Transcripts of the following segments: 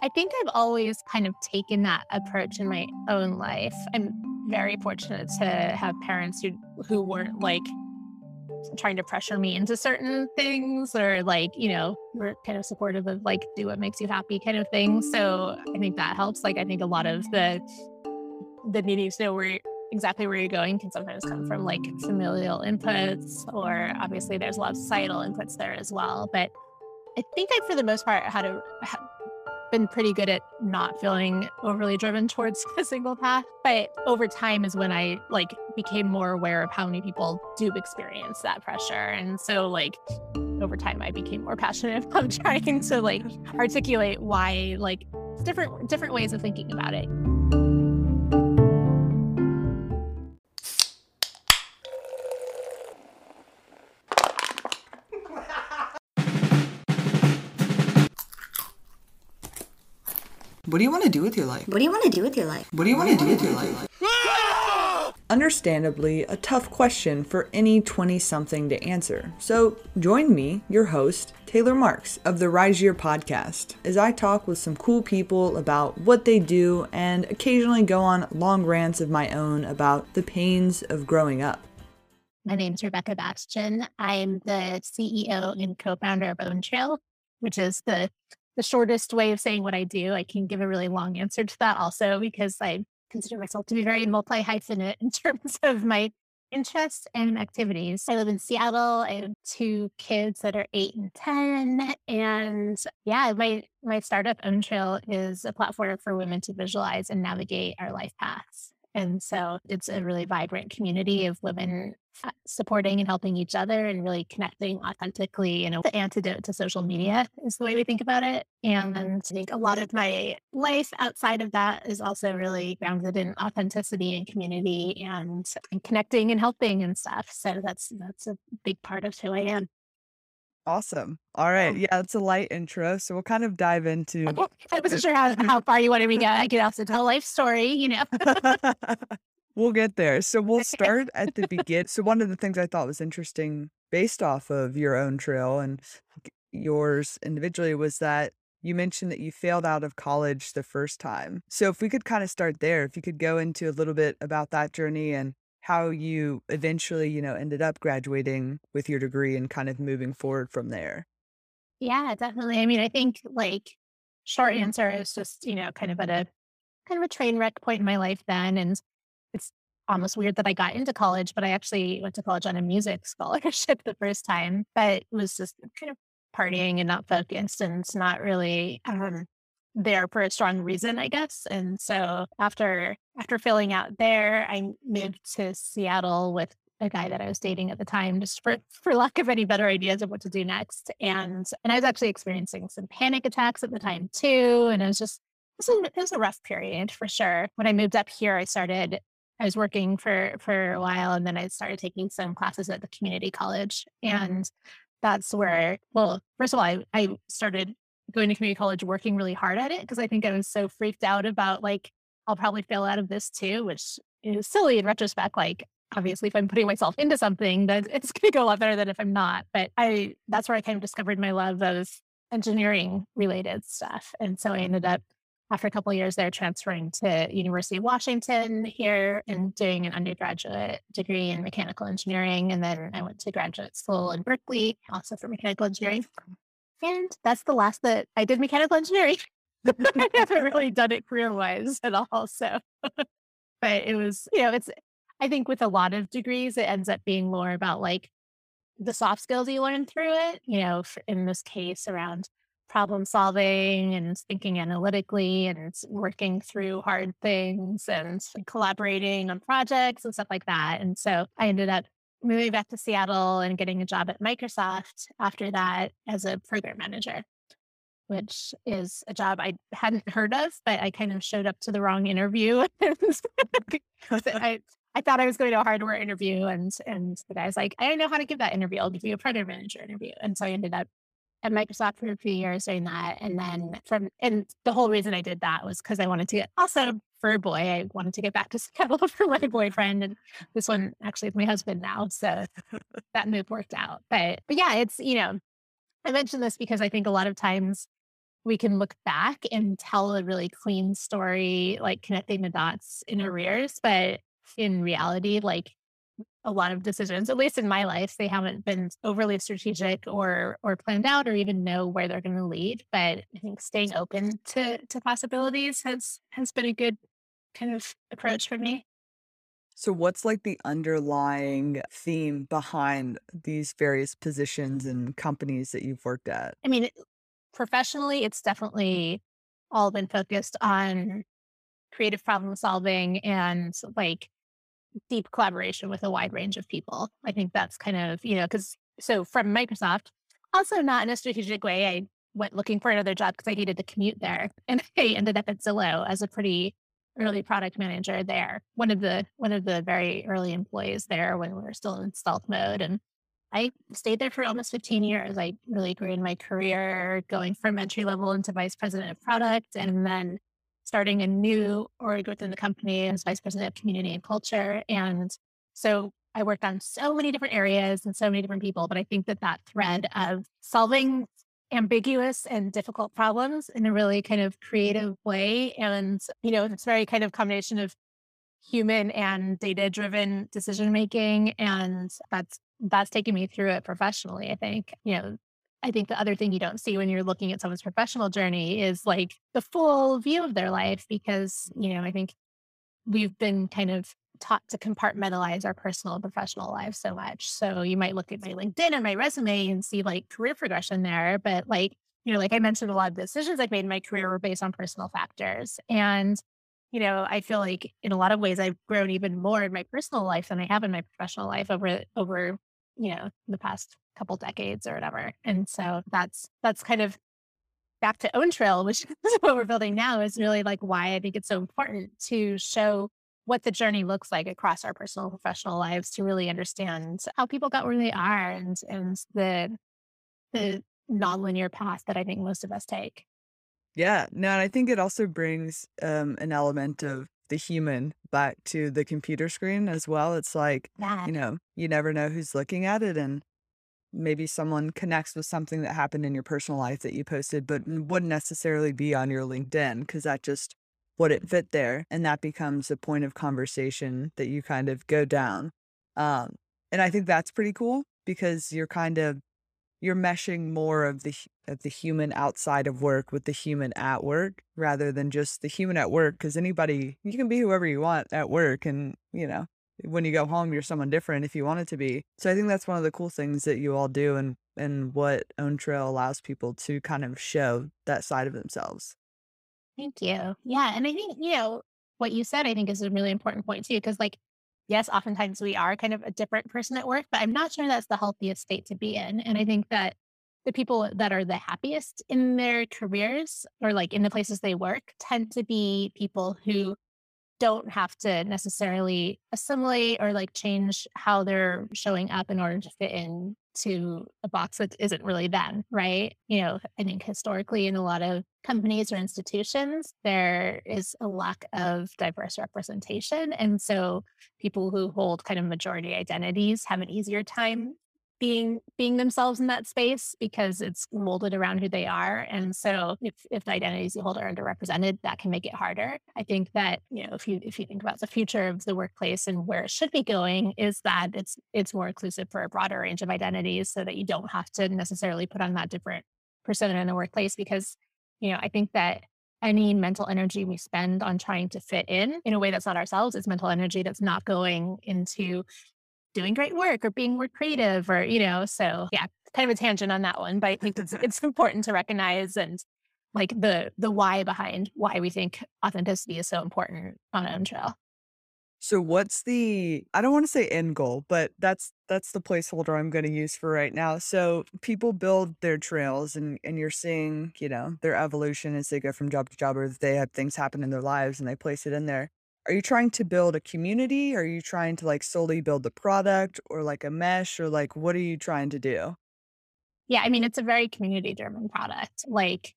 I think I've always kind of taken that approach in my mm. own life. I'm very fortunate to have parents who who weren't like trying to pressure me into certain things or like, you know, were kind of supportive of like do what makes you happy kind of thing. So I think that helps. Like I think a lot of the the needing to know where exactly where you're going can sometimes come from like familial inputs or obviously there's a lot of societal inputs there as well. But I think I, for the most part, had a been pretty good at not feeling overly driven towards a single path. But over time is when I like became more aware of how many people do experience that pressure. And so like over time I became more passionate about trying to like articulate why like different different ways of thinking about it. What do you want to do with your life? What do you want to do with your life? What do you want to do with your life? Understandably, a tough question for any 20 something to answer. So, join me, your host, Taylor Marks of the Rise Year podcast, as I talk with some cool people about what they do and occasionally go on long rants of my own about the pains of growing up. My name is Rebekah Bastian. I'm the CEO and co founder of Own Trail, which is the the shortest way of saying what I do. I can give a really long answer to that also because I consider myself to be very multi hyphenate in terms of my interests and activities. I live in Seattle. I have two kids that are eight and 10. And yeah, my, my startup Own Trail is a platform for women to visualize and navigate our life paths. And so it's a really vibrant community of women uh, supporting and helping each other and really connecting authentically. You know, the antidote to social media is the way we think about it. And I think a lot of my life outside of that is also really grounded in authenticity and community and, and connecting and helping and stuff. So that's that's a big part of who I am. Awesome. All right. Yeah, it's a light intro. So we'll kind of dive into. I wasn't sure how, how far you wanted me to go. I could also tell a life story, you know. we'll get there. So we'll start at the beginning. So one of the things I thought was interesting based off of your own trail and yours individually was that you mentioned that you failed out of college the first time. So if we could kind of start there, if you could go into a little bit about that journey and how you eventually, you know, ended up graduating with your degree and kind of moving forward from there. Yeah, definitely. I mean, I think like short answer is just, you know, kind of at a kind of a train wreck point in my life then. And it's almost weird that I got into college, but I actually went to college on a music scholarship the first time, but it was just kind of partying and not focused and it's not really um, there for a strong reason, I guess. And so after after filling out there, I moved to Seattle with a guy that I was dating at the time, just for for lack of any better ideas of what to do next. And and I was actually experiencing some panic attacks at the time too. And it was just it was a, it was a rough period for sure. When I moved up here, I started I was working for for a while, and then I started taking some classes at the community college, and that's where well, first of all, I, I started going to community college working really hard at it because I think I was so freaked out about like I'll probably fail out of this too, which is silly in retrospect. Like mm. obviously if I'm putting myself into something, that it's gonna go a lot better than if I'm not. But I that's where I kind of discovered my love of engineering related stuff. And so I ended up after a couple years there transferring to University of Washington here and doing an undergraduate degree in mechanical engineering. And then I went to graduate school in Berkeley, also for mechanical engineering. And that's the last that I did mechanical engineering. I haven't really done it career wise at all. So, but it was, you know, it's, I think with a lot of degrees, it ends up being more about like the soft skills you learn through it, you know, in this case around problem solving and thinking analytically and working through hard things and collaborating on projects and stuff like that. And so I ended up moving back to Seattle and getting a job at Microsoft after that as a program manager, which is a job I hadn't heard of, but I kind of showed up to the wrong interview. I, I thought I was going to a hardware interview and and the guy's like, I know how to give that interview. I'll give you a program manager interview. And so I ended up at Microsoft for a few years doing that. And then from, and the whole reason I did that was because I wanted to get, also for a boy, I wanted to get back to Seattle for my boyfriend. And this one actually is my husband now. So that move worked out. But, but yeah, it's, you know, I mentioned this because I think a lot of times we can look back and tell a really clean story, like connecting the dots in arrears. But in reality, like a lot of decisions, at least in my life, they haven't been overly strategic or or planned out or even know where they're going to lead. But I think staying open to to possibilities has has been a good kind of approach for me. So what's like the underlying theme behind these various positions and companies that you've worked at? I mean, professionally, it's definitely all been focused on creative problem solving and like deep collaboration with a wide range of people. I think that's kind of, you know, because so from Microsoft, also not in a strategic way. I went looking for another job because I hated the commute there. And I ended up at Zillow as a pretty early product manager there. One of the one of the very early employees there when we were still in stealth mode. And I stayed there for almost 15 years. I really grew in my career, going from entry level into vice president of product and then starting a new org within the company as vice president of community and culture. And so I worked on so many different areas and so many different people, but I think that that thread of solving ambiguous and difficult problems in a really kind of creative way. And, you know, it's very kind of combination of human and data driven decision making. And that's, that's taken me through it professionally. I think, you know, I think the other thing you don't see when you're looking at someone's professional journey is like the full view of their life because, you know, I think we've been kind of taught to compartmentalize our personal and professional lives so much. So you might look at my LinkedIn and my resume and see like career progression there, but like, you know, like I mentioned, a lot of decisions I've made in my career were based on personal factors. And, you know, I feel like in a lot of ways I've grown even more in my personal life than I have in my professional life over over, you know, the past couple decades or whatever. And so that's that's kind of back to Own Trail, which is what we're building now, is really like why I think it's so important to show what the journey looks like across our personal and professional lives to really understand how people got where they are and and the the nonlinear path that I think most of us take. Yeah, no, and I think it also brings um, an element of the human back to the computer screen as well. It's like, Yeah. you know, you never know who's looking at it and maybe someone connects with something that happened in your personal life that you posted, but wouldn't necessarily be on your LinkedIn because that just wouldn't fit there. And that becomes a point of conversation that you kind of go down. Um, and I think that's pretty cool because you're kind of you're meshing more of the of the human outside of work with the human at work rather than just the human at work because anybody you can be whoever you want at work and you know when you go home you're someone different if you want it to be so i think that's one of the cool things that you all do and and what own trail allows people to kind of show that side of themselves Thank you. Yeah. And I think, you know, what you said, I think is a really important point too. Cause like, yes, oftentimes we are kind of a different person at work, but I'm not sure that's the healthiest state to be in. And I think that the people that are the happiest in their careers or like in the places they work tend to be people who don't have to necessarily assimilate or like change how they're showing up in order to fit in to a box that isn't really them, right? You know, I think historically in a lot of companies or institutions, there is a lack of diverse representation. And so people who hold kind of majority identities have an easier time being being themselves in that space because it's molded around who they are. And so if if the identities you hold are underrepresented, that can make it harder. I think that, you know, if you if you think about the future of the workplace and where it should be going, is that it's it's more inclusive for a broader range of identities so that you don't have to necessarily put on that different persona in the workplace because, you know, I think that any mental energy we spend on trying to fit in in a way that's not ourselves is mental energy that's not going into doing great work or being more creative or, you know, so yeah, kind of a tangent on that one, but I think it's it's important to recognize and like the the why behind why we think authenticity is so important on own trail. so what's the i don't want to say end goal but that's that's the placeholder i'm going to use for right now so people build their trails and and you're seeing you know their evolution as they go from job to job or they have things happen in their lives and they place it in there Are you trying to build a community? Are you trying to like solely build the product or like a mesh or like what are you trying to do? Yeah, I mean, it's a very community driven product. Like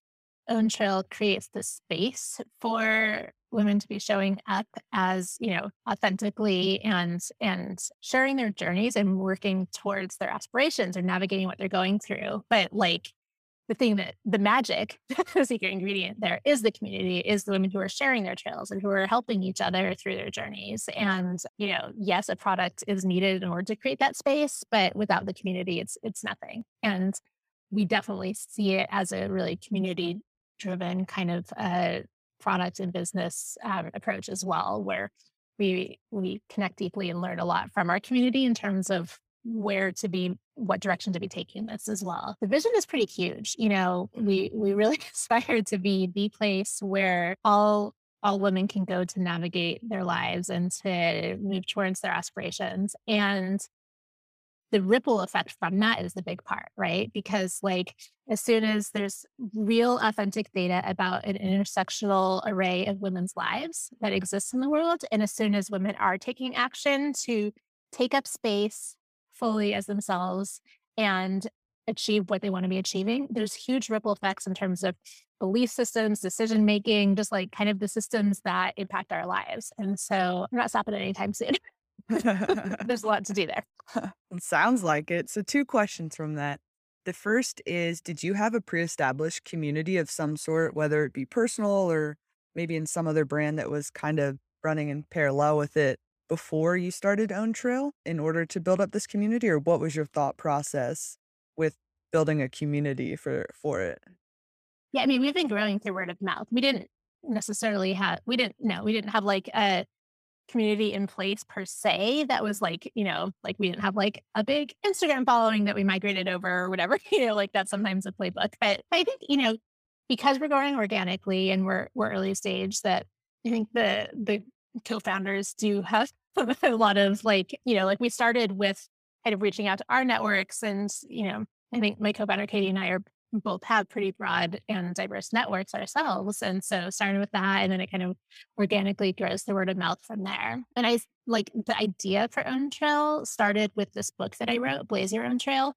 Own Trail creates the space for women to be showing up as, you know, authentically and and sharing their journeys and working towards their aspirations or navigating what they're going through. But like the thing that the magic, the secret ingredient there is the community, is the women who are sharing their trails and who are helping each other through their journeys. And, you know, yes, a product is needed in order to create that space, but without the community, it's it's nothing. And we definitely see it as a really community driven kind of uh, product and business um, approach as well, where we we connect deeply and learn a lot from our community in terms of where to be what direction to be taking this as well. The vision is pretty huge you know we mm-hmm. we really aspire to be the place where all all women can go to navigate their lives and to move towards their aspirations. And the ripple effect from that is the big part right? Because like as soon as there's real authentic data about an intersectional array of women's lives that exists in the world and as soon as women are taking action to take up space fully as themselves and achieve what they want to be achieving, there's huge ripple effects in terms of belief systems, decision making, just like kind of the systems that impact our lives. And so we're not stopping anytime soon. there's a lot to do there. it sounds like it. So, two questions from that. The first is Did you have a pre established community of some sort, whether it be personal or maybe in some other brand that was kind of running in parallel with it before you started Own Trail in order to build up this community, or what was your thought process with building a community for for it? Yeah, I mean, we've been growing through word of mouth. We didn't necessarily have we didn't no, we didn't have like a community in place per se that was like, you know, like we didn't have like a big Instagram following that we migrated over or whatever, you know, like that's sometimes a playbook. But I think, you know, because we're growing organically and we're we're early stage that I think the the co-founders do have a lot of like, you know, like we started with kind of reaching out to our networks. And, you know, I think my co founder Katie and I are both have pretty broad and diverse networks ourselves. And so starting with that, and then it kind of organically grows the word of mouth from there. And I like the idea for Own Trail started with this book that I wrote, Blaze Your Own Trail.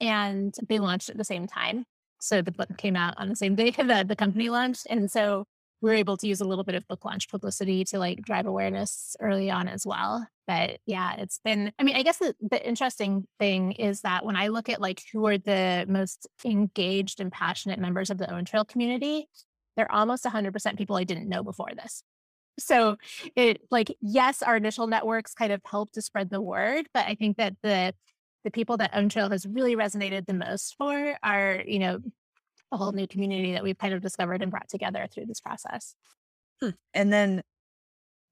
And they launched at the same time. So the book came out on the same day that the company launched. And so we were able to use a little bit of book launch publicity to like drive awareness early on as well. But yeah, it's been, I mean, I guess the, the interesting thing is that when I look at like who are the most engaged and passionate members of the Own Trail community, they're almost 100% people I didn't know before this. So it like, yes, our initial networks kind of help to spread the word, but I think that the the people that Own Trail has really resonated the most for are, you know, a whole new community that we've kind of discovered and brought together through this process. Hmm. And then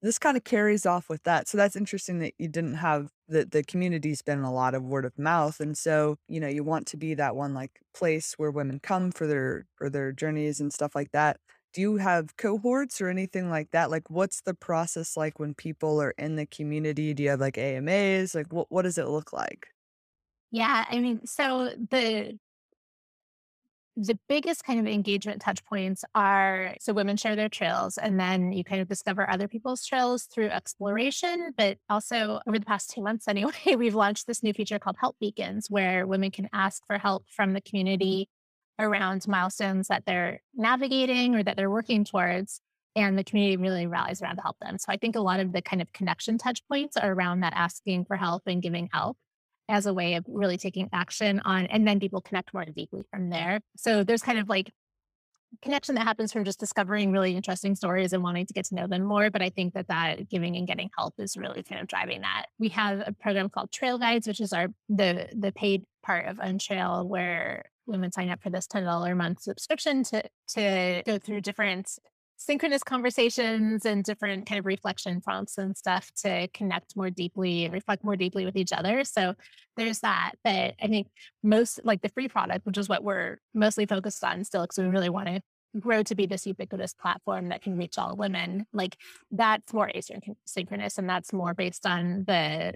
this kind of carries off with that. So that's interesting that you didn't have the the community's been a lot of word of mouth. And so, you know, you want to be that one like place where women come for their for their journeys and stuff like that. Do you have cohorts or anything like that? Like what's the process like when people are in the community? Do you have like AMAs? Like what what does it look like? Yeah, I mean, so the the biggest kind of engagement touch points are so women share their trails and then you kind of discover other people's trails through exploration but also over the past two months anyway we've launched this new feature called help beacons where women can ask for help from the community around milestones that they're navigating or that they're working towards and the community really rallies around to help them. So i think a lot of the kind of connection touch points are around that asking for help and giving help as a way of really taking action on, and then people connect more deeply from there. So there's kind of like connection that happens from just discovering really interesting stories and wanting to get to know them more. But I think that that giving and getting help is really kind of driving that. We have a program called Trail Guides, which is our the the paid part of OwnTrail, where women sign up for this ten dollar a month subscription to to go through different synchronous conversations and different kind of reflection prompts and stuff to connect more deeply and reflect more deeply with each other. So there's that. But I think most like the free product, which is what we're mostly focused on still, because we really want to grow to be this ubiquitous platform that can reach all women. Like that's more asynchronous and that's more based on the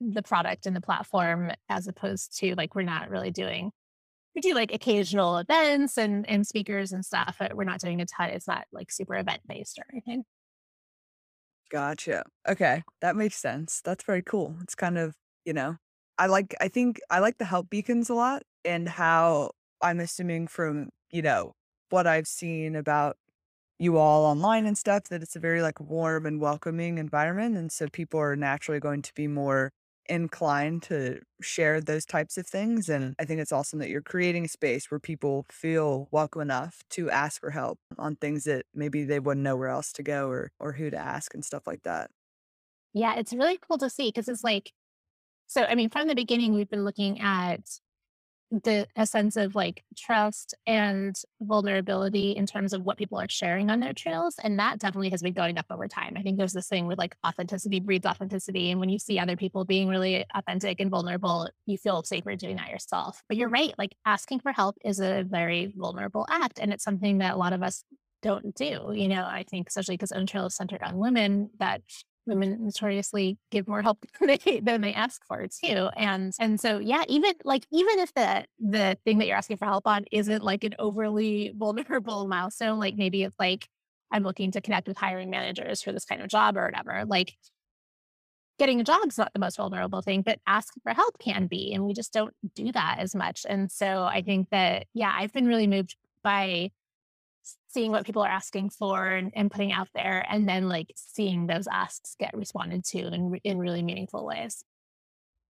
the product and the platform as opposed to like we're not really doing we do like occasional events and and speakers and stuff. But we're not doing a ton. It's not like super event based or anything. Gotcha. Okay, that makes sense. That's very cool. It's kind of you know, I like. I think I like the help beacons a lot, and how I'm assuming from you know what I've seen about you all online and stuff that it's a very like warm and welcoming environment, and so people are naturally going to be more inclined to share those types of things. And I think it's awesome that you're creating a space where people feel welcome enough to ask for help on things that maybe they wouldn't know where else to go or or who to ask and stuff like that. Yeah, it's really cool to see because it's like, so I mean, from the beginning, we've been looking at the a sense of like trust and vulnerability in terms of what people are sharing on their trails. And that definitely has been going up over time. I think there's this thing with like authenticity breeds authenticity. And when you see other people being really authentic and vulnerable, you feel safer doing that yourself. But you're right, like asking for help is a very vulnerable act. And it's something that a lot of us don't do. You know, I think especially because Own Trail is centered on women, that women notoriously give more help than they, than they ask for too. And and so yeah, even like even if the the thing that you're asking for help on isn't like an overly vulnerable milestone, like maybe it's like I'm looking to connect with hiring managers for this kind of job or whatever. Like getting a job is not the most vulnerable thing, but asking for help can be. And we just don't do that as much. And so I think that, yeah, I've been really moved by seeing what people are asking for and, and, putting out there and then like seeing those asks get responded to in, in really meaningful ways.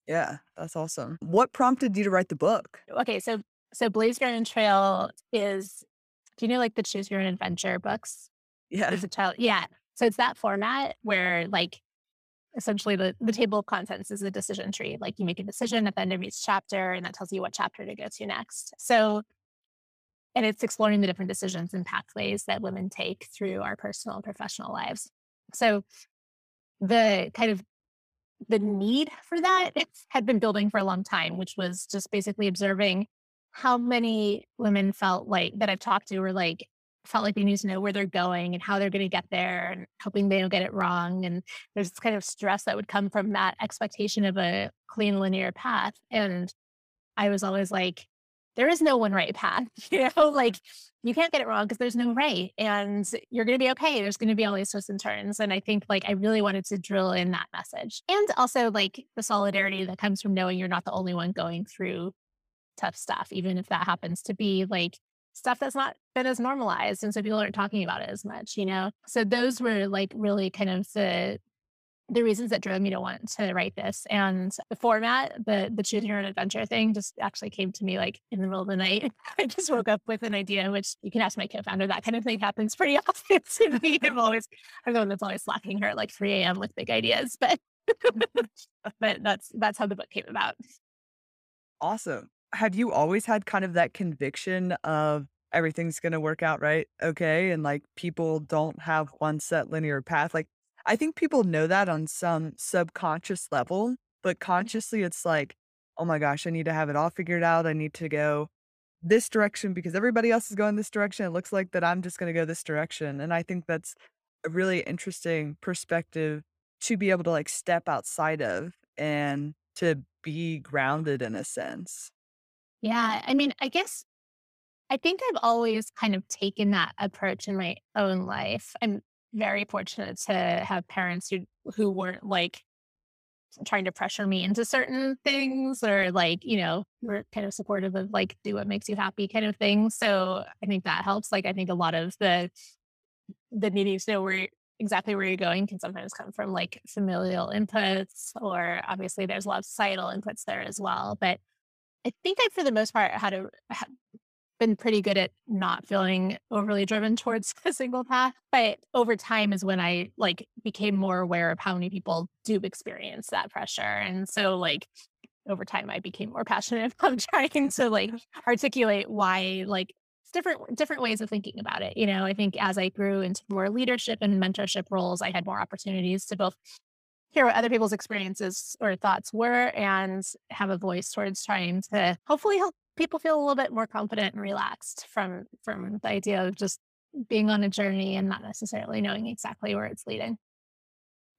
Yeah that's awesome. What prompted you to write the book? Okay so so blaze own trail is do you know like the choose your own adventure books? Yeah. As a child yeah so it's that format where like essentially the, the table of contents is a decision tree. Like you make a decision at the end of each chapter and that tells you what chapter to go to next. So and it's exploring the different decisions and pathways that women take through our personal and professional lives. So the kind of the need for that had been building for a long time, which was just basically observing how many women felt like that I've talked to were like felt like they need to know where they're going and how they're going to get there and hoping they don't get it wrong. And there's this kind of stress that would come from that expectation of a clean linear path. And I was always like, there is no one right path. You know, like you can't get it wrong because there's no right and you're going to be okay. There's going to be all these twists and turns. And I think like I really wanted to drill in that message and also like the solidarity that comes from knowing you're not the only one going through tough stuff, even if that happens to be like stuff that's not been as normalized. And so people aren't talking about it as much, you know? So those were like really kind of the the reasons that drove me to want to write this and the format, the the choosing your own adventure thing just actually came to me like in the middle of the night. I just woke up with an idea, which you can ask my co-founder. That kind of thing happens pretty often to me. I'm always I'm the one that's always slacking her at like 3 a.m. with big ideas, but but that's that's how the book came about. Awesome. Have you always had kind of that conviction of everything's going to work out right? Okay. And like people don't have one set linear path. Like I think people know that on some subconscious level, but mm-hmm. consciously it's like, oh my gosh, I need to have it all figured out. I need to go this direction because everybody else is going this direction. It looks like that I'm just going to go this direction. And I think that's a really interesting perspective to be able to like step outside of and to be grounded in a sense. Yeah. I mean, I guess I think I've always kind of taken that approach in my own life. I'm very fortunate to have parents who who weren't like trying to pressure me into certain things or like you know were kind of supportive of like do what makes you happy kind of thing. So i think that helps. Like i think a lot of the the needing to know where exactly where you're going can sometimes come from like familial inputs or obviously there's a lot of societal inputs there as well. But i think i for the most part had a been pretty good at not feeling overly driven towards a single path. But over time is when I like became more aware of how many people do experience that pressure. And so like over time I became more passionate about trying to like articulate why like different different ways of thinking about it. You know, I think as I grew into more leadership and mentorship roles, I had more opportunities to both hear what other people's experiences or thoughts were and have a voice towards trying to hopefully help people feel a little bit more confident and relaxed from from the idea of just being on a journey and not necessarily knowing exactly where it's leading.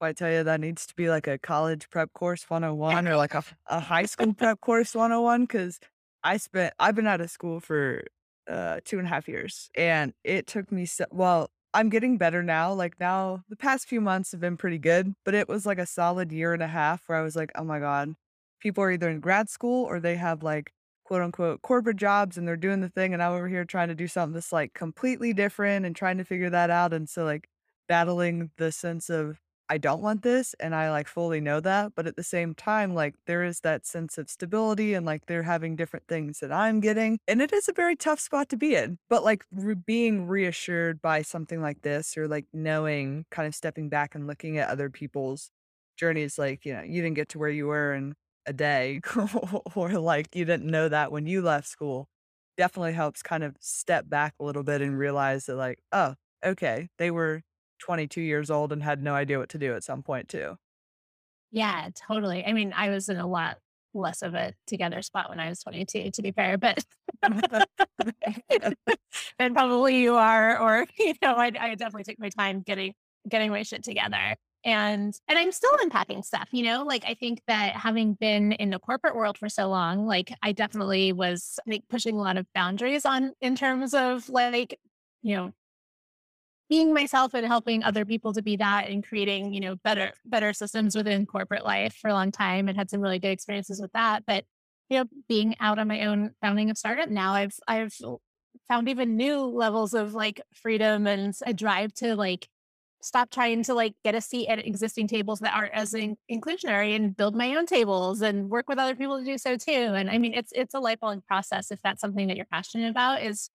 I tell you, that needs to be like a college prep course 101 or like a, a high school prep course 101. Cause I spent, I've been out of school for uh, two and a half years and it took me, so, well, I'm getting better now. Like now, the past few months have been pretty good, but it was like a solid year and a half where I was like, oh my God, people are either in grad school or they have like quote unquote corporate jobs and they're doing the thing and I'm over here trying to do something that's like completely different and trying to figure that out. And so like battling the sense of I don't want this and I like fully know that, but at the same time, like there is that sense of stability and like they're having different things that I'm getting. And it is a very tough spot to be in. But like re- being reassured by something like this or like knowing, kind of stepping back and looking at other people's journeys, like, you know, you didn't get to where you were in a day or like you didn't know that when you left school definitely helps kind of step back a little bit and realize that like, oh, okay, they were 22 years old and had no idea what to do at some point too. Yeah, totally. I mean, I was in a lot less of a together spot when I was 22, to be fair, but than probably you are, or you know, I, I definitely took my time getting getting my shit together. And and I'm still unpacking stuff, you know, like I think that having been in the corporate world for so long, like I definitely was think pushing a lot of boundaries on in terms of like, you know, being myself and helping other people to be that and creating, you know, better, better systems within corporate life for a long time and had some really good experiences with that. But, you know, being out on my own founding a startup now, I've, I've found even new levels of like freedom and a drive to like stop trying to like get a seat at existing tables that aren't as in- inclusionary and build my own tables and work with other people to do so too. And I mean, it's, it's a lifelong process. If that's something that you're passionate about is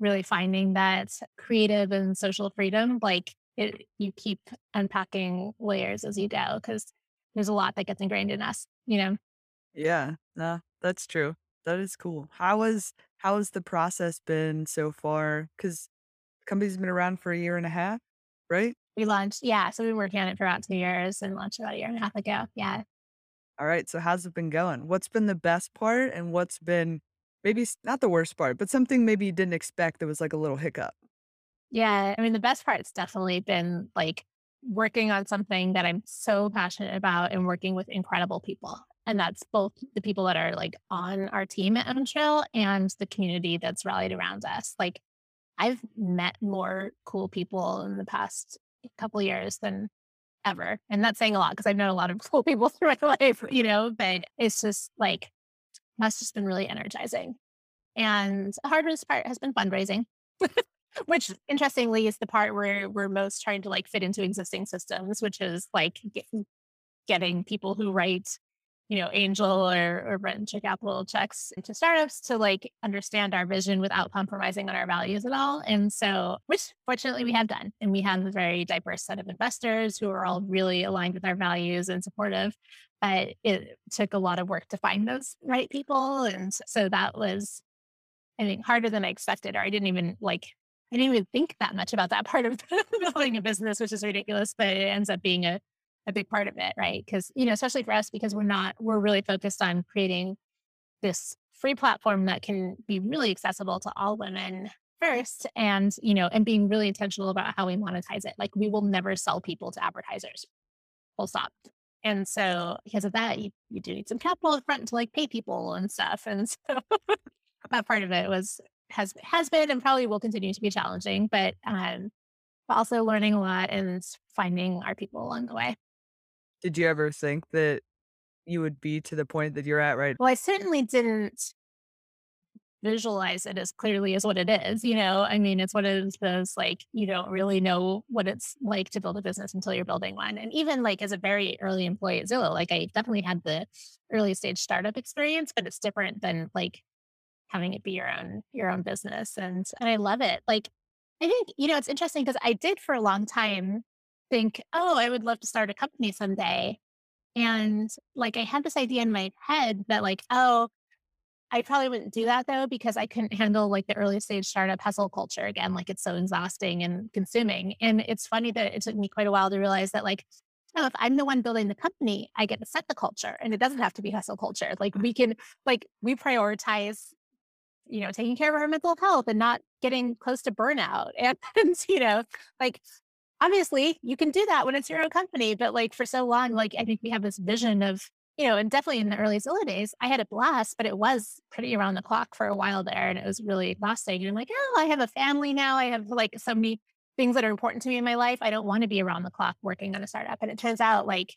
really finding that creative and social freedom, like it, you keep unpacking layers as you go because there's a lot that gets ingrained in us, you know? Yeah, no, that's true. That is cool. How has how has the process been so far? Because company's been around for a year and a half, right? We launched, yeah. So we've been working on it for about two years and launched about a year and a half ago. Yeah. All right. So how's it been going? What's been the best part and what's been maybe not the worst part, but something maybe you didn't expect that was like a little hiccup? Yeah. I mean, the best part's definitely been like working on something that I'm so passionate about and working with incredible people. And that's both the people that are like on our team at Own and the community that's rallied around us. Like I've met more cool people in the past couple years than ever. And that's saying a lot because I've known a lot of cool people through my life, you know, but it's just like that's just been really energizing. And the hardest part has been fundraising, which interestingly is the part where we're most trying to like fit into existing systems, which is like get, getting people who write, you know, angel or, or venture capital checks into startups to like understand our vision without compromising on our values at all. And so, which fortunately we have done. And we have a very diverse set of investors who are all really aligned with our values and supportive but it took a lot of work to find those right people. And so that was, I think, harder than I expected, or I didn't even like, I didn't even think that much about that part of building a business, which is ridiculous, but it ends up being a, a big part of it, right? Because, you know, especially for us, because we're not, we're really focused on creating this free platform that can be really accessible to all women first and you know and being really intentional about how we monetize it like we will never sell people to advertisers full stop and so because of that, you, you do need some capital up front to like pay people and stuff. And so that part of it was has has been and probably will continue to be challenging, but um but also learning a lot and finding our people along the way. Did you ever think that you would be to the point that you're at right? Well, I certainly didn't visualize it as clearly as what it is. You know, I mean, it's what it is. Those like you don't really know what it's like to build a business until you're building one. And even like as a very early employee at Zillow, like I definitely had the early stage startup experience, but it's different than like having it be your own your own business. And and I love it. Like I think you know it's interesting because I did for a long time think, oh, I would love to start a company someday. And like I had this idea in my head that like, oh, I probably wouldn't do that though, because I couldn't handle like the early stage startup hustle culture again. Like it's so exhausting and consuming. And it's funny that it took me quite a while to realize that like, oh, if I'm the one building the company, I get to set the culture and it doesn't have to be hustle culture. Like we can, like we prioritize, you know, taking care of our mental health and not getting close to burnout. And, and you know, like obviously you can do that when it's your own company, but like for so long, like I think we have this vision of you know, and definitely in the early Zillow days, I had a blast, but it was pretty around the clock for a while there. And it was really exhausting. And I'm like, oh, I have a family now. I have like so many things that are important to me in my life. I don't want to be around the clock working on a startup. And it turns out like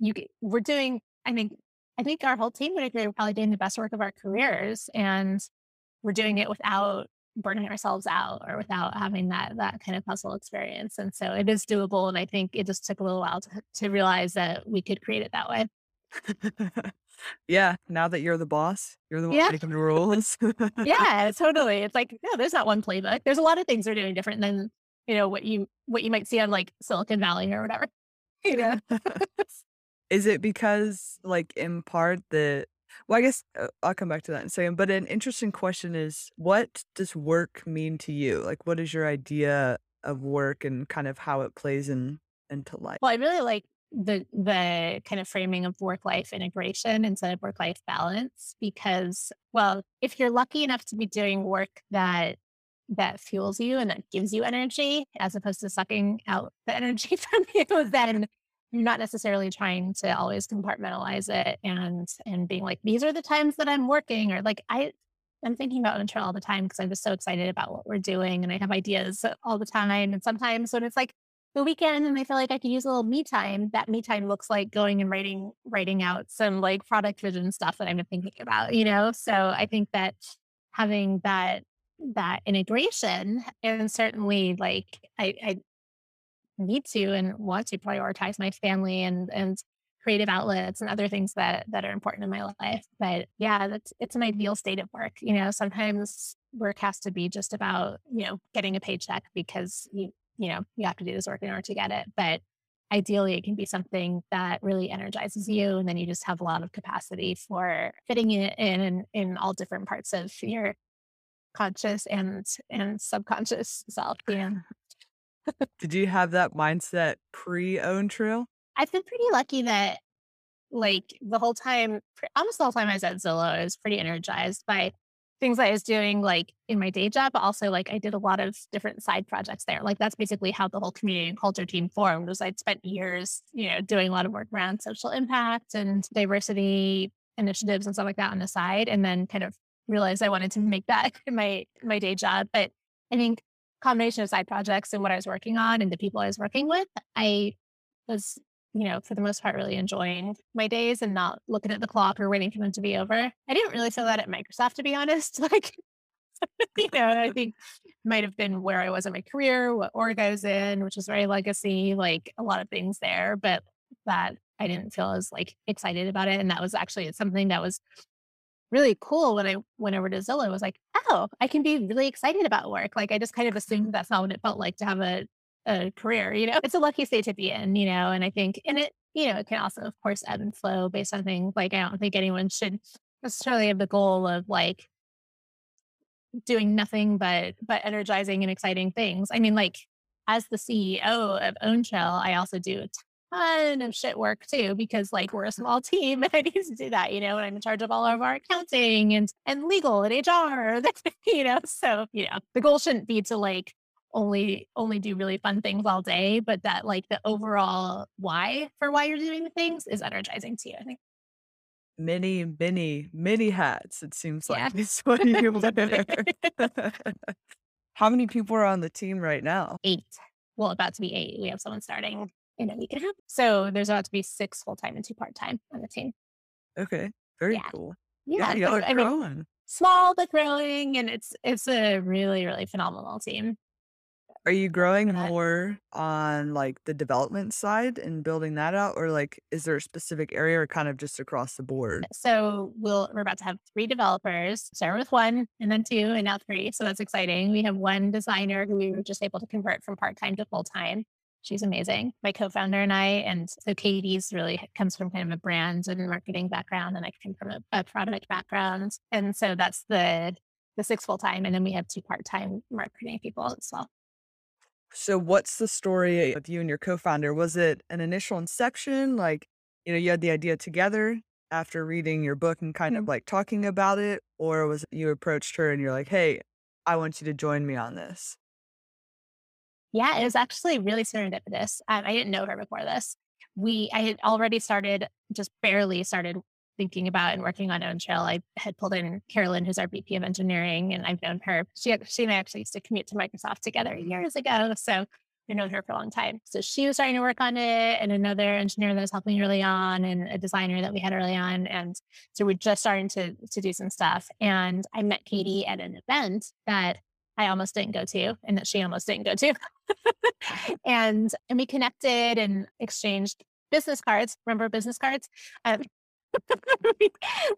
you we're doing, I think, I think our whole team would agree we're probably doing the best work of our careers. And we're doing it without burning ourselves out or without having that that kind of hustle experience. And so it is doable. And I think it just took a little while to, to realize that we could create it that way. yeah. Now that you're the boss, you're the one Yeah. making the rules. Yeah, totally. It's like, no, there's not one playbook. There's a lot of things they're doing different than, you know, what you what you might see on like Silicon Valley or whatever. You know? Is it because, like, in part that well, I guess uh, I'll come back to that in a second. But an interesting question is what does work mean to you? Like, what is your idea of work and kind of how it plays in into life? Well, I really like the the kind of framing of work life integration instead of work life balance because well, if you're lucky enough to be doing work that that fuels you and that gives you energy as opposed to sucking out the energy from you, then you're not necessarily trying to always compartmentalize it and and being like, these are the times that I'm working or like I I'm thinking about OwnTrail all the time because I'm just so excited about what we're doing and I have ideas all the time. And sometimes when it's like the weekend and I feel like I could use a little me time, that me time looks like going and writing writing out some like product vision stuff that been thinking about, you know? So I think that having that that integration and certainly like I, I need to and want to prioritize my family and and creative outlets and other things that that are important in my life. But yeah, that's it's an ideal state of work. You know, sometimes work has to be just about, you know, getting a paycheck because you you know, you have to do this work in order to get it. But ideally it can be something that really energizes you and then you just have a lot of capacity for fitting it in in, in all different parts of your conscious and and subconscious self. Yeah. Did you have that mindset pre-own trail? I've been pretty lucky that like the whole time, almost the whole time I was at Zillow, I was pretty energized by things I was doing like in my day job, but also like I did a lot of different side projects there. Like that's basically how the whole community and culture team formed was I'd spent years, you know, doing a lot of work around social impact and diversity initiatives and stuff like that on the side. And then kind of realized I wanted to make that my my day job. But I think combination of side projects and what I was working on and the people I was working with, I was you know, for the most part, really enjoying my days and not looking at the clock or waiting for them to be over. I didn't really feel that at Microsoft, to be honest. Like, you know, I think might have been where I was in my career, what org I was in, which is very legacy, like a lot of things there, but that I didn't feel as like excited about it. And that was actually something that was really cool when I went over to Zillow. was like, oh, I can be really excited about work. Like I just kind of assumed mm-hmm. that's not what it felt like to have a a career, you know, it's a lucky state to be in, you know, and I think, and it, you know, it can also, of course, ebb and flow based on things like I don't think anyone should necessarily have the goal of like doing nothing but but energizing and exciting things. I mean, like as the CEO of OwnTrail, I also do a ton of shit work too because like we're a small team and I need to do that, you know, and I'm in charge of all of our accounting and and legal and HR, you know. So, you know, the goal shouldn't be to like only only do really fun things all day, but that like the overall why for why you're doing the things is energizing to you. I think. Many, many, many hats, it seems Yeah. like is what you wear. How many people are on the team right now? eight. Well, about to be eight. We have someone starting in a week and a half. So there's about to be six full time and two part time on the team. Okay, very Yeah. cool. Yeah. Yeah, y'all are I mean, growing. small but growing, and it's it's a really really phenomenal team. Are you growing more on, like, the development side and building that out? Or, like, is there a specific area or kind of just across the board? So we'll we're about to have three developers. Start with one, and then two, and now three. So that's exciting. We have one designer who we were just able to convert from part time to full time. She's amazing. My co-founder and I, and so Katie's really comes from kind of a brand and marketing background, and I come from a, a product background. And so that's the the six full time, and then we have two part time marketing people as well. So what's the story of you and your co-founder? Was it an initial inception? Like, you know, you had the idea together after reading your book and kind of Mhm. like talking about it? Or was it you approached her and you're like, hey, I want you to join me on this? Yeah, it was actually really serendipitous. Um, I didn't know her before this. We, I had already started, just barely started thinking about and working on Own Trail. I had pulled in Carolyn, who's our VP of engineering, and I've known her. She, she and I actually used to commute to Microsoft together years ago. So I've known her for a long time. So she was starting to work on it, and another engineer that was helping early on, and a designer that we had early on. And so we're just starting to to do some stuff. And I met Katie at an event that I almost didn't go to and that she almost didn't go to. and and we connected and exchanged business cards. Remember business cards? Um, we,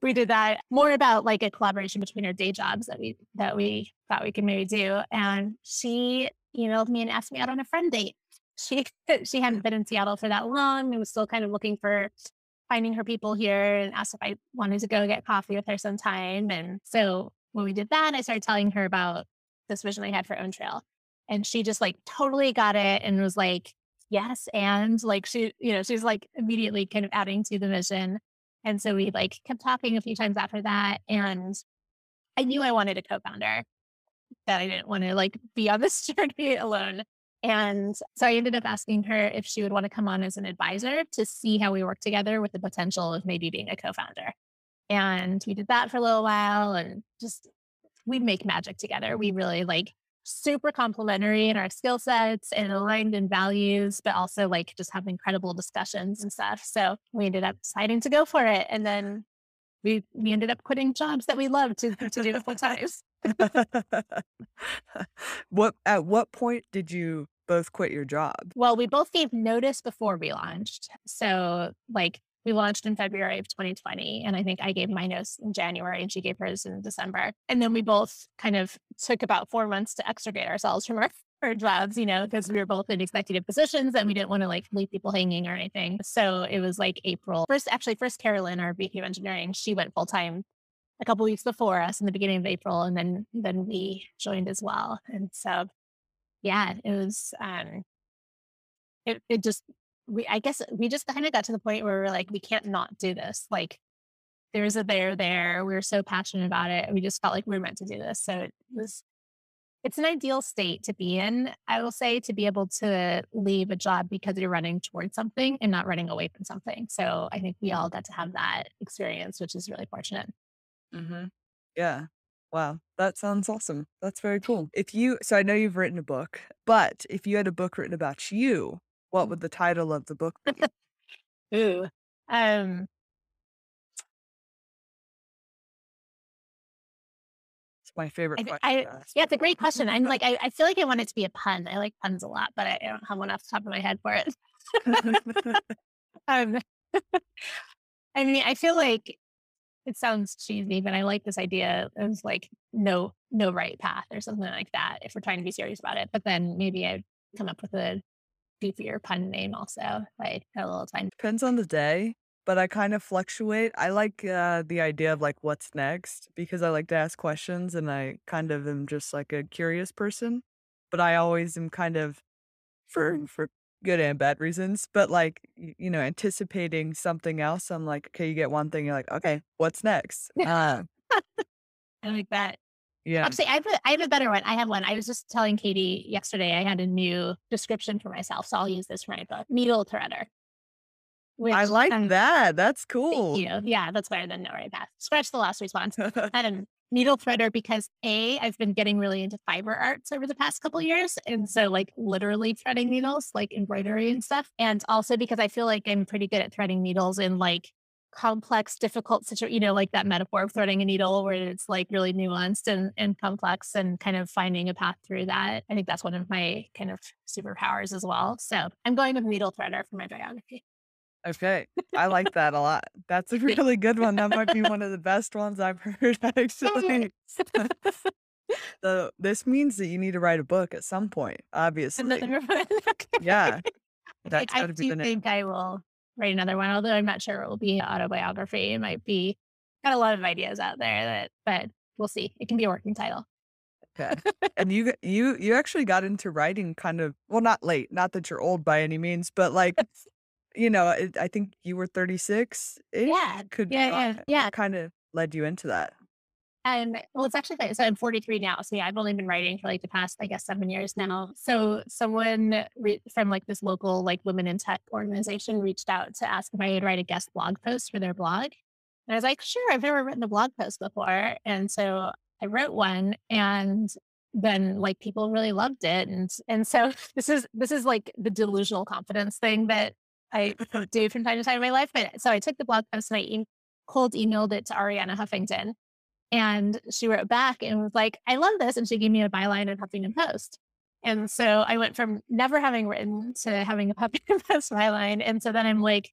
we did that more about like a collaboration between our day jobs that we that we thought we could maybe do. And she emailed me and asked me out on a friend date. She she hadn't been in Seattle for that long and was still kind of looking for finding her people here and asked if I wanted to go get coffee with her sometime. And so when we did that, I started telling her about this vision I had for OwnTrail. And she just like totally got it and was like, yes. And like she, you know, she's like immediately kind of adding to the vision. And so we like kept talking a few times after that. And I knew I wanted a co-founder that I didn't want to like be on this journey alone. And so I ended up asking her if she would want to come on as an advisor to see how we work together with the potential of maybe being a co-founder. And we did that for a little while and just we make magic together. We really like super complementary in our skill sets and aligned in values, but also like just have incredible discussions and stuff. So we ended up deciding to go for it. And then we we ended up quitting jobs that we loved to, to do full time. what at what point did you both quit your job? Well, we both gave notice before we launched. So like we launched in February of 2020. And I think I gave my notes in January and she gave hers in December. And then we both kind of took about four months to extricate ourselves from our, our jobs, you know, because we were both in executive positions and we didn't want to like leave people hanging or anything. So it was like April. First, actually, first Carolyn, our VP of engineering, she went full time a couple weeks before us in the beginning of April. And then then we joined as well. And so yeah, it was um it, it just we I guess we just kind of got to the point where we're like, we can't not do this. Like there's a there there. We are so passionate about it. We just felt like we were meant to do this. So it was it's an ideal state to be in, I will say, to be able to leave a job because you're running towards something and not running away from something. So I think we all got to have that experience, which is really fortunate. Mm-hmm. Yeah. Wow. That sounds awesome. That's very cool. If you, so I know you've written a book, but if you had a book written about you, what would the title of the book be? Ooh. Um, It's my favorite I, question I, yeah, it's a great question. I'm like, I, I feel like I want it to be a pun. I like puns a lot, but I, I don't have one off the top of my head for it. um, I mean, I feel like it sounds cheesy, but I like this idea of like no, no right path or something like that. If we're trying to be serious about it, but then maybe I'd come up with a goofier pun name also, like a little time. Depends on the day, but I kind of fluctuate. I like uh, the idea of like what's next because I like to ask questions and I kind of am just like a curious person. But I always am kind of for for good and bad reasons, but like you know, anticipating something else. I'm like, okay, you get one thing, you're like, okay, what's next? Uh, I like that. Yeah. Actually, I have, a, I have a better one. I have one. I was just telling Katie yesterday I had a new description for myself. So I'll use this for my book Needle Threader. Which, I like um, that. That's thank cool. you. Yeah, that's better than no right path. Scratch the last response. Um, needle threader because A, I've been getting really into fiber arts over the past couple years. And so, like, literally threading needles, like embroidery and stuff. And also because I feel like I'm pretty good at threading needles in like complex, difficult situation, you know, like that metaphor of threading a needle where it's like really nuanced and, and complex and kind of finding a path through that. I think that's one of my kind of superpowers as well. So I'm going with needle threader for my biography. Okay. I like that a lot. That's a really good one. That might be one of the best ones I've heard, actually. So this means that you need to write a book at some point, obviously. One. Yeah. I, That's I be do think I will write another one, although I'm not sure it will be an autobiography. It might be got a lot of ideas out there that, but we'll see. It can be a working title. Okay. And you you you actually got into writing kind of well, not late, not that you're old by any means, but like you know, it, I think you were 36 ish. Yeah, Could yeah, yeah, yeah. kind of led you into that. And well, it's actually funny. So I'm 43 now. So yeah, I've only been writing for like the past, I guess, seven years now. So someone re- from like this local like women in tech organization reached out to ask if I would write a guest blog post for their blog. And I was like, sure, I've never written a blog post before. And so I wrote one and then like people really loved it. And and so this is this is like the delusional confidence thing that I do from time to time in my life. But so I took the blog post and I e- cold emailed it to Arianna Huffington And she wrote back and was like, I love this. And she gave me a byline in Huffington Post. And so I went from never having written to having a Huffington Post byline. And so then I'm like,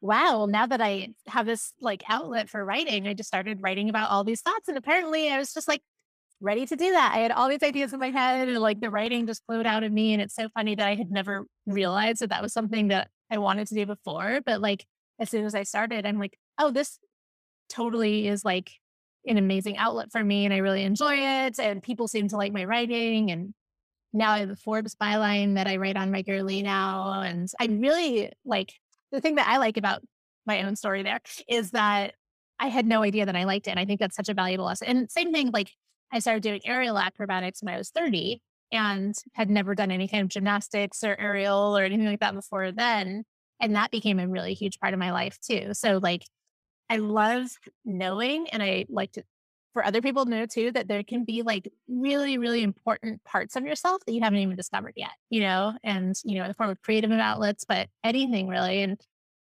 wow, now that I have this like outlet for writing, I just started writing about all these thoughts. And apparently I was just like ready to do that. I had all these ideas in my head and like the writing just flowed out of me. And it's so funny that I had never realized that that was something that I wanted to do before. But like as soon as I started, I'm like, oh, this totally is like an amazing outlet for me and I really enjoy it. And people seem to like my writing. And now I have a Forbes byline that I write on regularly now. And I really like the thing that I like about my own story there is that I had no idea that I liked it. And I think that's such a valuable lesson. And same thing, like I started doing aerial acrobatics when I was 30 and had never done any kind of gymnastics or aerial or anything like that before then. And that became a really huge part of my life too. So like I love knowing and I like to for other people to know too that there can be like really, really important parts of yourself that you haven't even discovered yet, you know, and you know, in the form of creative outlets, but anything really. And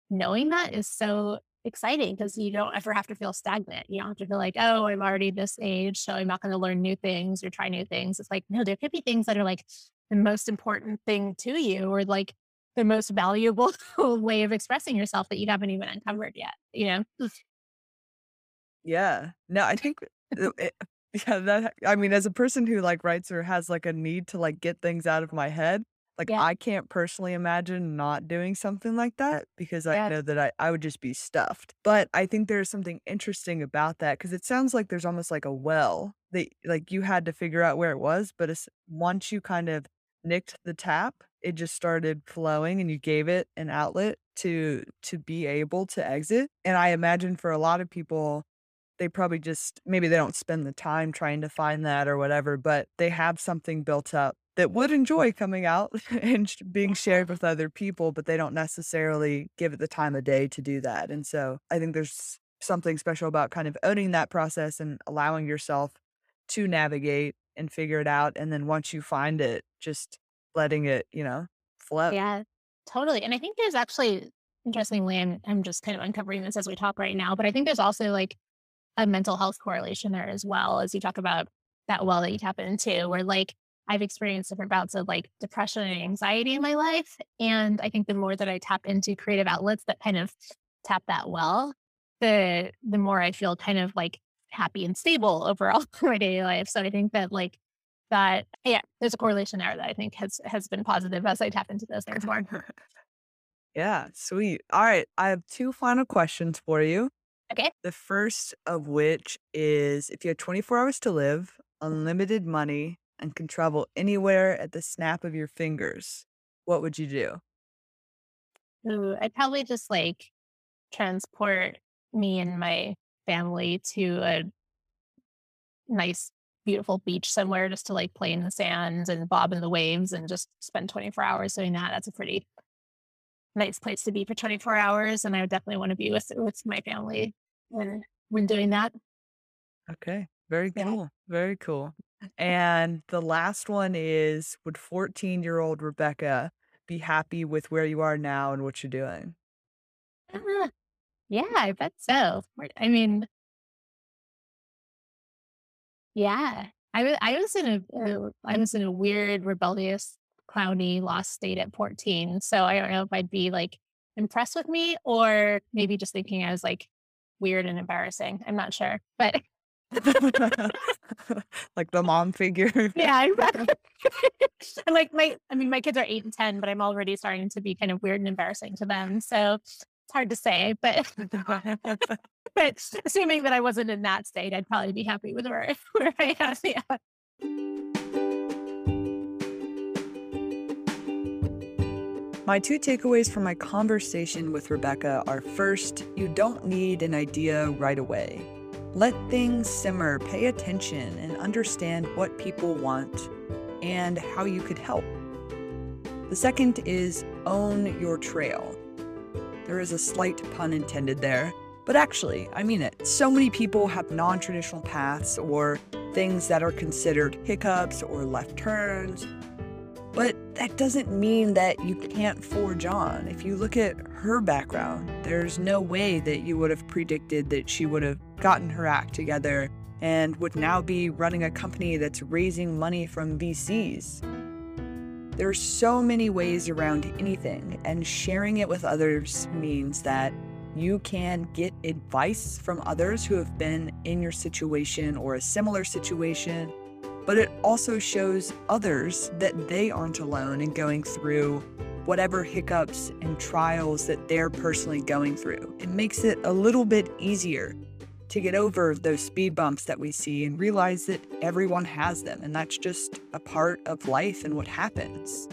knowing that is so exciting because you don't ever have to feel stagnant. You don't have to feel like, oh, I'm already this age, so I'm not going to learn new things or try new things. It's like, no, there could be things that are like the most important thing to you or like the most valuable way of expressing yourself that you haven't even uncovered yet, you know? Yeah. No, I think it, yeah, that I mean, as a person who like writes or has like a need to like get things out of my head, like Yeah. I can't personally imagine not doing something like that because I Yeah. know that I, I would just be stuffed. But I think there's something interesting about that because it sounds like there's almost like a well that like you had to figure out where it was, but it's, once you kind of nicked the tap, it just started flowing and you gave it an outlet to to be able to exit. And I imagine for a lot of people they probably just maybe they don't spend the time trying to find that or whatever, but they have something built up that would enjoy coming out and being shared with other people, but they don't necessarily give it the time of day to do that. And so I think there's something special about kind of owning that process and allowing yourself to navigate and figure it out. And then once you find it, just letting it, you know, flow. Yeah, totally. And I think there's actually, interestingly, I'm, I'm just kind of uncovering this as we talk right now, but I think there's also like a mental health correlation there as well, as you talk about that well that you tap into, where like I've experienced different bouts of like depression and anxiety in my life. And I think the more that I tap into creative outlets that kind of tap that well, the the more I feel kind of like happy and stable overall in my daily life. So I think that like that yeah, there's a correlation there that I think has has been positive as I tap into those things more. yeah, sweet. All right. I have two final questions for you. Okay. The first of which is if you had 24 hours to live, unlimited money, and can travel anywhere at the snap of your fingers, what would you do? Ooh, I'd probably just like transport me and my family to a nice, beautiful beach somewhere just to like play in the sands and bob in the waves and just spend 24 hours doing that. That's a pretty nice place to be for 24 hours. And I would definitely want to be with with my family when when doing that. Okay. Very Yeah. cool. Very cool. And the last one is Would 14 year old Rebekah be happy with where you are now and what you're doing? Ah, yeah, I bet so. I mean, yeah. I wa- I was in a uh, was in a weird, rebellious, clowny, lost state at 14. So I don't know if I'd be like impressed with me or maybe just thinking I was like weird and embarrassing. I'm not sure. But like the mom figure. yeah, I and like my I mean my kids are 8 and 10, but I'm already starting to be kind of weird and embarrassing to them. So it's hard to say, but but assuming that I wasn't in that state, I'd probably be happy with where where I am. Yeah. My two takeaways from my conversation with Rebekah are first, you don't need an idea right away. Let things simmer, pay attention, and understand what people want and how you could help. The second is own your trail. There is a slight pun intended there, but actually, I mean it. So many people have non traditional paths or things that are considered hiccups or left turns but that doesn't mean that you can't forge on. If you look at her background, there's no way that you would have predicted that she would have gotten her act together and would now be running a company that's raising money from VCs. There are so many ways around anything, and sharing it with others means that you can get advice from others who have been in your situation or a similar situation, but it also shows others that they aren't alone in going through whatever hiccups and trials that they're personally going through. It makes it a little bit easier to get over those speed bumps that we see and realize that everyone has them and that's just a part of life and what happens.